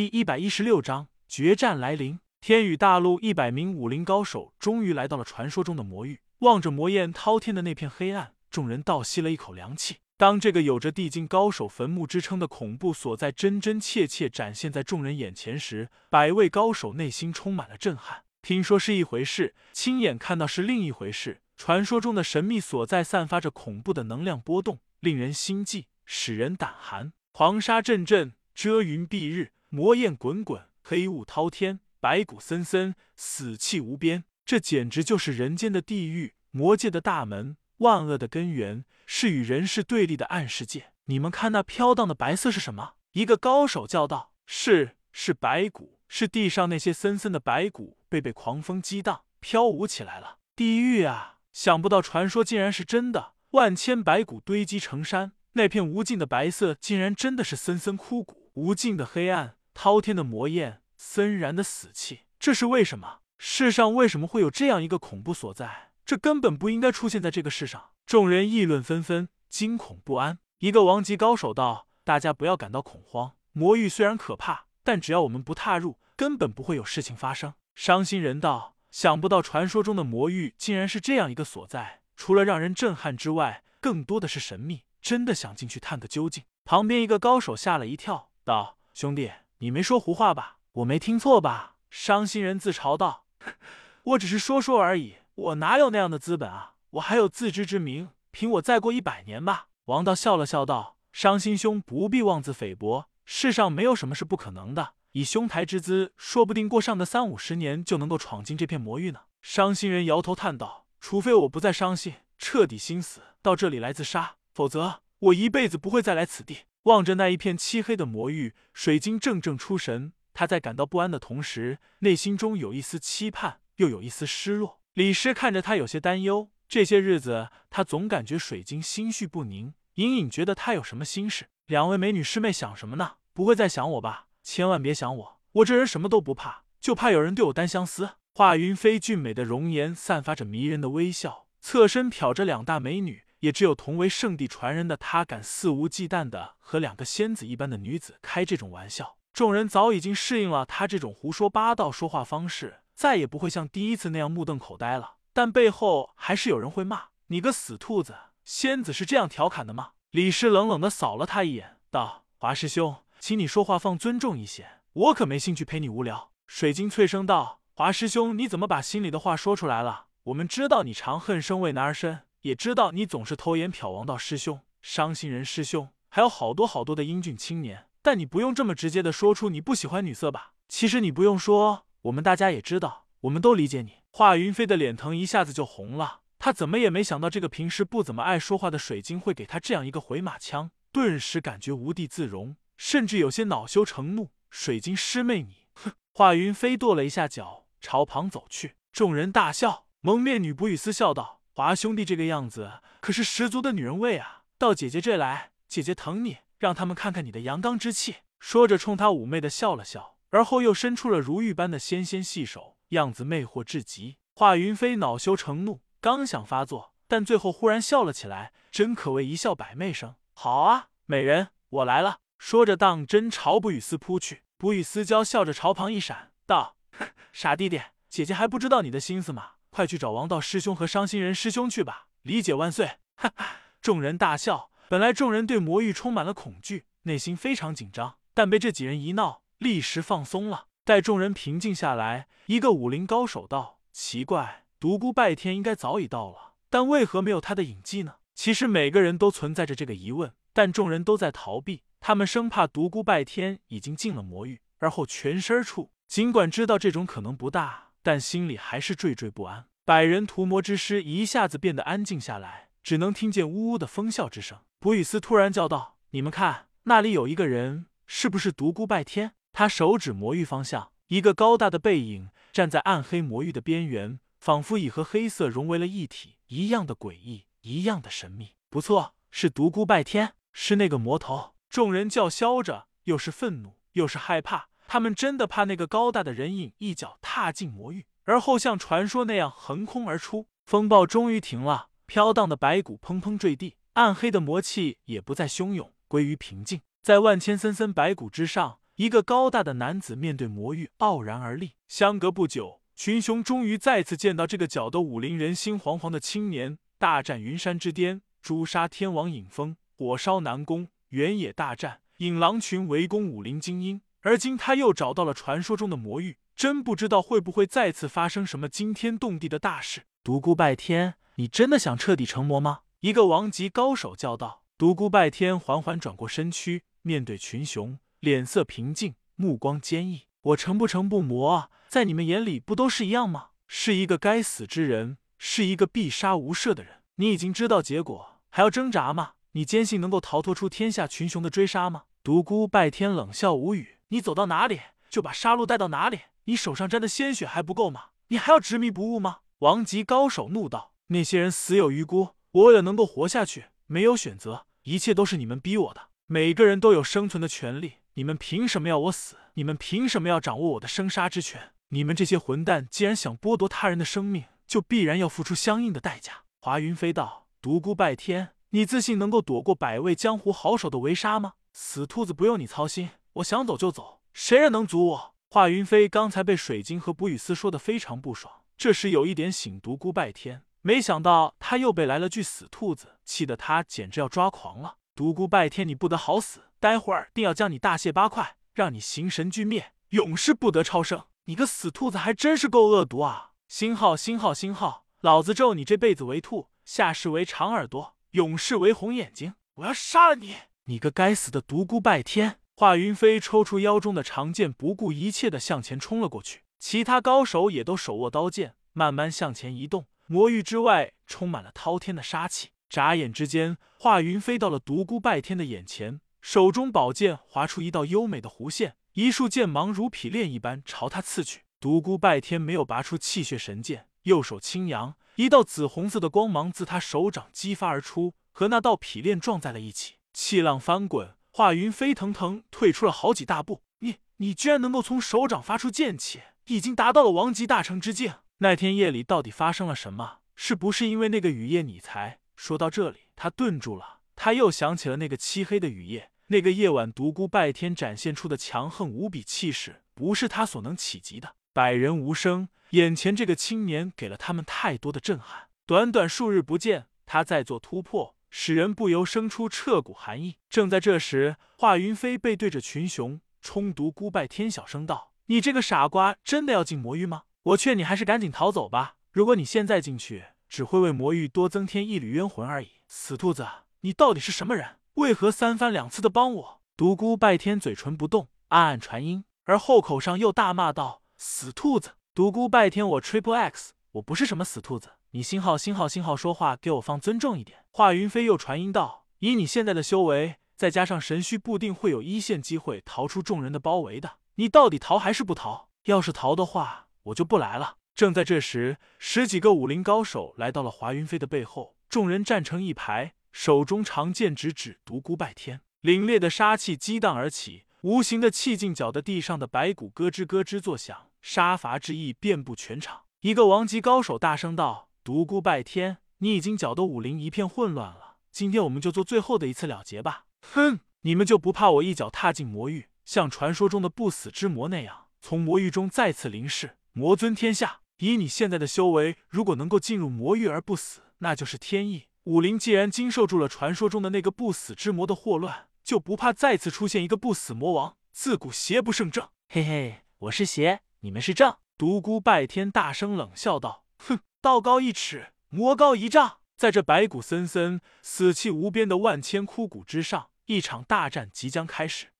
第一百一十六章决战来临。天宇大陆一百名武林高手终于来到了传说中的魔域，望着魔焰滔天的那片黑暗，众人倒吸了一口凉气。当这个有着地境高手坟墓之称的恐怖所在真真切切展现在众人眼前时，百位高手内心充满了震撼。听说是一回事，亲眼看到是另一回事。传说中的神秘所在散发着恐怖的能量波动，令人心悸，使人胆寒。黄沙阵阵，遮云蔽日。魔焰滚滚，黑雾滔天，白骨森森，死气无边。这简直就是人间的地狱，魔界的大门，万恶的根源，是与人世对立的暗世界。你们看那飘荡的白色是什么？一个高手叫道：“是，是白骨，是地上那些森森的白骨，被被狂风激荡，飘舞起来了。地狱啊！想不到传说竟然是真的，万千白骨堆积成山，那片无尽的白色竟然真的是森森枯骨，无尽的黑暗。”滔天的魔焰，森然的死气，这是为什么？世上为什么会有这样一个恐怖所在？这根本不应该出现在这个世上。众人议论纷纷，惊恐不安。一个王级高手道：“大家不要感到恐慌，魔域虽然可怕，但只要我们不踏入，根本不会有事情发生。”伤心人道：“想不到传说中的魔域竟然是这样一个所在，除了让人震撼之外，更多的是神秘，真的想进去探个究竟。”旁边一个高手吓了一跳，道：“兄弟。”你没说胡话吧？我没听错吧？伤心人自嘲道：“ 我只是说说而已，我哪有那样的资本啊？我还有自知之明，凭我再过一百年吧。”王道笑了笑道：“伤心兄不必妄自菲薄，世上没有什么是不可能的。以兄台之资，说不定过上个三五十年就能够闯进这片魔域呢。”伤心人摇头叹道：“除非我不再伤心，彻底心死，到这里来自杀，否则我一辈子不会再来此地。”望着那一片漆黑的魔域，水晶怔怔出神。他在感到不安的同时，内心中有一丝期盼，又有一丝失落。李师看着他，有些担忧。这些日子，他总感觉水晶心绪不宁，隐隐觉得他有什么心事。两位美女师妹想什么呢？不会在想我吧？千万别想我，我这人什么都不怕，就怕有人对我单相思。华云飞俊美的容颜散发着迷人的微笑，侧身瞟着两大美女。也只有同为圣地传人的他，敢肆无忌惮的和两个仙子一般的女子开这种玩笑。众人早已经适应了他这种胡说八道说话方式，再也不会像第一次那样目瞪口呆了。但背后还是有人会骂：“你个死兔子，仙子是这样调侃的吗？”李师冷冷的扫了他一眼，道：“华师兄，请你说话放尊重一些，我可没兴趣陪你无聊。”水晶脆声道：“华师兄，你怎么把心里的话说出来了？我们知道你长恨生为男儿身。”也知道你总是偷眼瞟王道师兄、伤心人师兄，还有好多好多的英俊青年，但你不用这么直接的说出你不喜欢女色吧？其实你不用说，我们大家也知道，我们都理解你。华云飞的脸腾一下子就红了，他怎么也没想到这个平时不怎么爱说话的水晶会给他这样一个回马枪，顿时感觉无地自容，甚至有些恼羞成怒。水晶师妹，你哼！华云飞跺了一下脚，朝旁走去，众人大笑。蒙面女不语丝笑道。华兄弟这个样子可是十足的女人味啊！到姐姐这来，姐姐疼你，让他们看看你的阳刚之气。说着，冲他妩媚的笑了笑，而后又伸出了如玉般的纤纤细手，样子魅惑至极。华云飞恼羞成怒，刚想发作，但最后忽然笑了起来，真可谓一笑百媚生。好啊，美人，我来了！说着，当真朝不雨思扑去。不雨思娇笑着朝旁一闪，道：“傻弟弟，姐姐还不知道你的心思吗？”快去找王道师兄和伤心人师兄去吧！理解万岁！哈哈，众人大笑。本来众人对魔域充满了恐惧，内心非常紧张，但被这几人一闹，立时放松了。待众人平静下来，一个武林高手道：“奇怪，独孤拜天应该早已到了，但为何没有他的影迹呢？”其实每个人都存在着这个疑问，但众人都在逃避，他们生怕独孤拜天已经进了魔域，而后全身处。尽管知道这种可能不大。但心里还是惴惴不安。百人屠魔之师一下子变得安静下来，只能听见呜呜的风啸之声。卜雨思突然叫道：“你们看，那里有一个人，是不是独孤拜天？”他手指魔域方向，一个高大的背影站在暗黑魔域的边缘，仿佛已和黑色融为了一体，一样的诡异，一样的神秘。不错，是独孤拜天，是那个魔头。众人叫嚣着，又是愤怒，又是害怕。他们真的怕那个高大的人影一脚踏进魔域，而后像传说那样横空而出。风暴终于停了，飘荡的白骨砰砰坠地，暗黑的魔气也不再汹涌，归于平静。在万千森森白骨之上，一个高大的男子面对魔域傲然而立。相隔不久，群雄终于再次见到这个搅得武林人心惶惶的青年。大战云山之巅，诛杀天王尹峰，火烧南宫，原野大战，引狼群围攻武林精英。而今他又找到了传说中的魔域，真不知道会不会再次发生什么惊天动地的大事。独孤拜天，你真的想彻底成魔吗？一个王级高手叫道。独孤拜天缓缓转过身躯，面对群雄，脸色平静，目光坚毅。我成不成不魔，在你们眼里不都是一样吗？是一个该死之人，是一个必杀无赦的人。你已经知道结果，还要挣扎吗？你坚信能够逃脱出天下群雄的追杀吗？独孤拜天冷笑无语。你走到哪里，就把杀戮带到哪里。你手上沾的鲜血还不够吗？你还要执迷不悟吗？王级高手怒道：“那些人死有余辜，我为了能够活下去，没有选择，一切都是你们逼我的。每个人都有生存的权利，你们凭什么要我死？你们凭什么要掌握我的生杀之权？你们这些混蛋，既然想剥夺他人的生命，就必然要付出相应的代价。”华云飞道：“独孤拜天，你自信能够躲过百位江湖好手的围杀吗？死兔子，不用你操心。”我想走就走，谁人能阻我？华云飞刚才被水晶和卜雨思说的非常不爽，这时有一点醒独孤拜天，没想到他又被来了句死兔子，气得他简直要抓狂了。独孤拜天，你不得好死！待会儿定要将你大卸八块，让你形神俱灭，永世不得超生！你个死兔子，还真是够恶毒啊！星号星号星号，老子咒你这辈子为兔，下世为长耳朵，永世为红眼睛！我要杀了你！你个该死的独孤拜天！华云飞抽出腰中的长剑，不顾一切的向前冲了过去。其他高手也都手握刀剑，慢慢向前移动。魔域之外充满了滔天的杀气。眨眼之间，华云飞到了独孤拜天的眼前，手中宝剑划出一道优美的弧线，一束剑芒如匹练一般朝他刺去。独孤拜天没有拔出气血神剑，右手轻扬，一道紫红色的光芒自他手掌激发而出，和那道匹练撞在了一起，气浪翻滚。华云飞腾腾退出了好几大步，你你居然能够从手掌发出剑气，已经达到了王级大成之境。那天夜里到底发生了什么？是不是因为那个雨夜你才……说到这里，他顿住了，他又想起了那个漆黑的雨夜，那个夜晚独孤拜天展现出的强横无比气势，不是他所能企及的。百人无声，眼前这个青年给了他们太多的震撼。短短数日不见，他在做突破。使人不由生出彻骨寒意。正在这时，华云飞背对着群雄，冲独孤拜天小声道：“你这个傻瓜，真的要进魔域吗？我劝你还是赶紧逃走吧。如果你现在进去，只会为魔域多增添一缕冤魂而已。死兔子，你到底是什么人？为何三番两次的帮我？”独孤拜天嘴唇不动，暗暗传音，而后口上又大骂道：“死兔子！独孤拜天，我 Triple X，我不是什么死兔子。”你星号星号星号说话给我放尊重一点。华云飞又传音道：“以你现在的修为，再加上神虚，不定会有一线机会逃出众人的包围的。你到底逃还是不逃？要是逃的话，我就不来了。”正在这时，十几个武林高手来到了华云飞的背后，众人站成一排，手中长剑直指独孤拜天，凛冽的杀气激荡而起，无形的气劲搅得地上的白骨咯吱咯吱作响，杀伐之意遍布全场。一个王级高手大声道。独孤拜天，你已经搅得武林一片混乱了。今天我们就做最后的一次了结吧。哼，你们就不怕我一脚踏进魔域，像传说中的不死之魔那样，从魔域中再次临世，魔尊天下？以你现在的修为，如果能够进入魔域而不死，那就是天意。武林既然经受住了传说中的那个不死之魔的祸乱，就不怕再次出现一个不死魔王。自古邪不胜正，嘿嘿，我是邪，你们是正。独孤拜天大声冷笑道：“哼。”道高一尺，魔高一丈，在这白骨森森、死气无边的万千枯骨之上，一场大战即将开始。